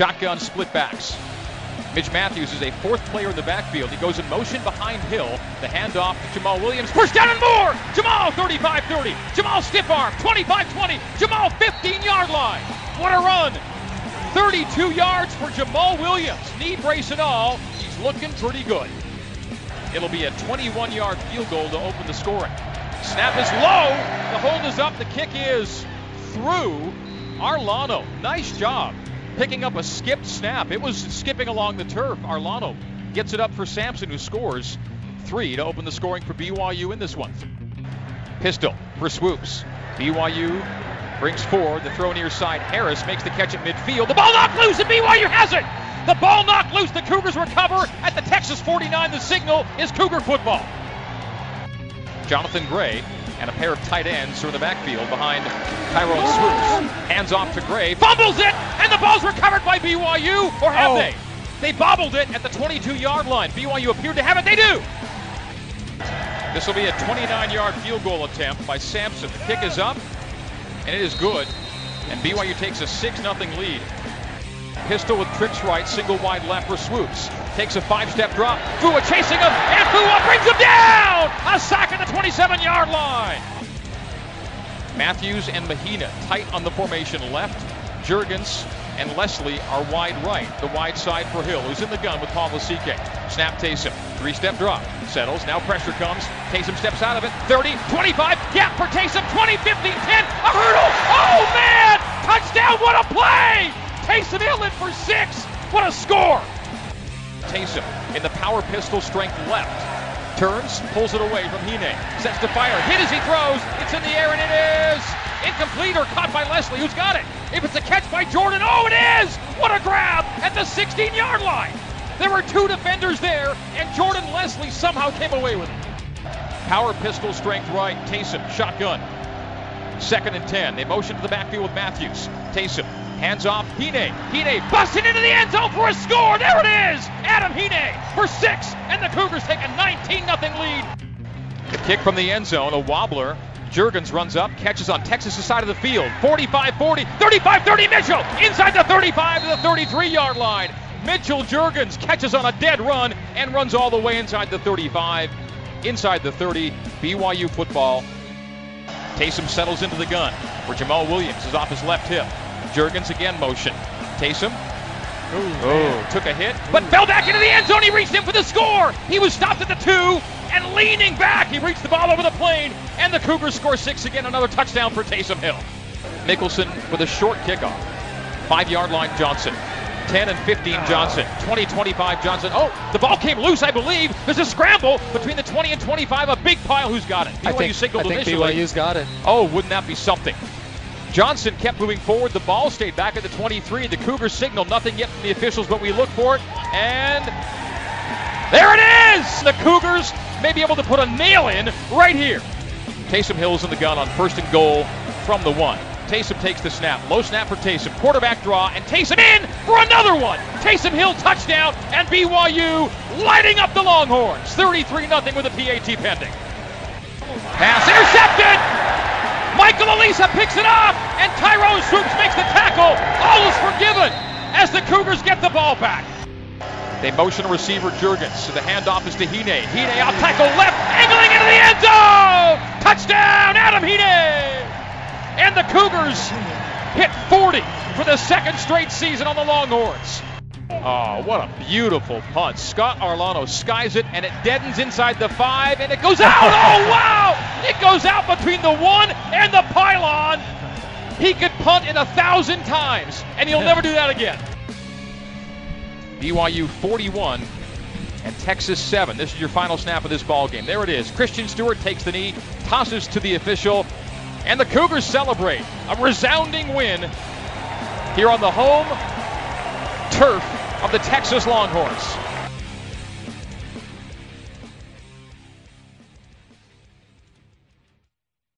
Shotgun split backs. Mitch Mathews is a fourth player in the backfield. He goes in motion behind Hill. The handoff to Jamal Williams. First down and more. Jamal 35-30. Jamal stiff arm 25-20. Jamal 15-yard line. What a run. 32 yards for Jamal Williams. Knee brace and all. He's looking pretty good. It'll be a 21-yard field goal to open the scoring. Snap is low. The hold is up. The kick is through. Arellano, nice job picking up a skipped snap. It was skipping along the turf. Arellano gets it up for Samson, who scores three to open the scoring for BYU in this one. Pistol for Swoopes. BYU brings four. The throw near side. Harris makes the catch at midfield. The ball knocked loose, and BYU has it. The ball knocked loose. The Cougars recover at the Texas 49. The signal is Cougar football. Jonathan Gray and a pair of tight ends from the backfield behind Tyrone Swoopes. Hands off to Gray, fumbles it, and the ball's recovered by BYU, or have oh. they? They bobbled it at the 22-yard line. BYU appeared to have it. They do. This will be a 29-yard field goal attempt by Samson. The kick is up, and it is good. And BYU takes a 6-0 lead. Pistol with tricks right, single wide left for Swoopes. Takes a five-step drop. Fua chasing him, and Fua brings him down! A sack at the 27-yard line. Mathews and Mahina tight on the formation left. Juergens and Leslie are wide right. The wide side for Hill, who's in the gun with Paul Lasike. Snap Taysom. Three-step drop. Settles. Now pressure comes. Taysom steps out of it. 30, 25. Gap for Taysom. 20, 15, 10. A hurdle. Taysom for six. What a score! Taysom in the power pistol strength left. Turns, pulls it away from Hine. Sets to fire. Hit as he throws. It's in the air and it is incomplete or caught by Leslie. Who's got it? If it's a catch by Jordan, oh, it is! What a grab at the 16 yard line. There were two defenders there, and Jordan Leslie somehow came away with it. Power pistol strength right. Taysom, shotgun. Second and 10. They motion to the backfield with Mathews. Taysom Hands off, Hine. Hine busting into the end zone for a score. There it is. Adam Hine for six, and the Cougars take a 19 0 lead. The kick from the end zone, a wobbler. Juergens runs up, catches on Texas' side of the field. 45 40, 35 30, Mitchell inside the 35 to the 33 yard line. Mitchell Juergens catches on a dead run and runs all the way inside the 35, inside the 30. BYU football. Taysom settles into the gun for Jamal Williams is off his left hip. Juergens again motion. Taysom. Ooh, oh, took a hit, but fell back into the end zone. He reached in for the score. He was stopped at the two and leaning back. He reached the ball over the plane, and the Cougars score six again. Another touchdown for Taysom Hill. Mickelson with a short kickoff. Five yard line, Johnson. 10 and 15 Johnson. Ah. 20 25 Johnson. Oh, the ball came loose, I believe. There's a scramble between the 20 and 25. A big pile. Who's got it? BYU I think, signaled I think initially. BYU's got it. Oh, wouldn't that be something? Johnson kept moving forward. The ball stayed back at the 23. The Cougars signal nothing yet from the officials, but we look for it. And there it is! The Cougars may be able to put a nail in right here. Taysom Hill's in the gun on first and goal from the one. Taysom takes the snap. Low snap for Taysom. Quarterback draw, and Taysom in for another one. Taysom Hill touchdown, and BYU lighting up the Longhorns. 33 0 with a PAT pending. Pass! Michael Alisa picks it up, and Tyrone Swoopes makes the tackle. All is forgiven as the Cougars get the ball back. They motion receiver Juergens, so the handoff is to Hine. Hine out tackle left, angling into the end zone. Touchdown, Adam Hine. And the Cougars hit 40 for the second straight season on the Longhorns. Oh, what a beautiful punt. Scott Arellano skies it, and it deadens inside the five, and it goes out. Oh, wow! It goes out between the one and the pylon. He could punt it a thousand times, and he'll never do that again. BYU 41 and Texas 7. This is your final snap of this ball game. There it is. Christian Stewart takes the knee, tosses to the official, and the Cougars celebrate a resounding win here on the home turf of the Texas Longhorns.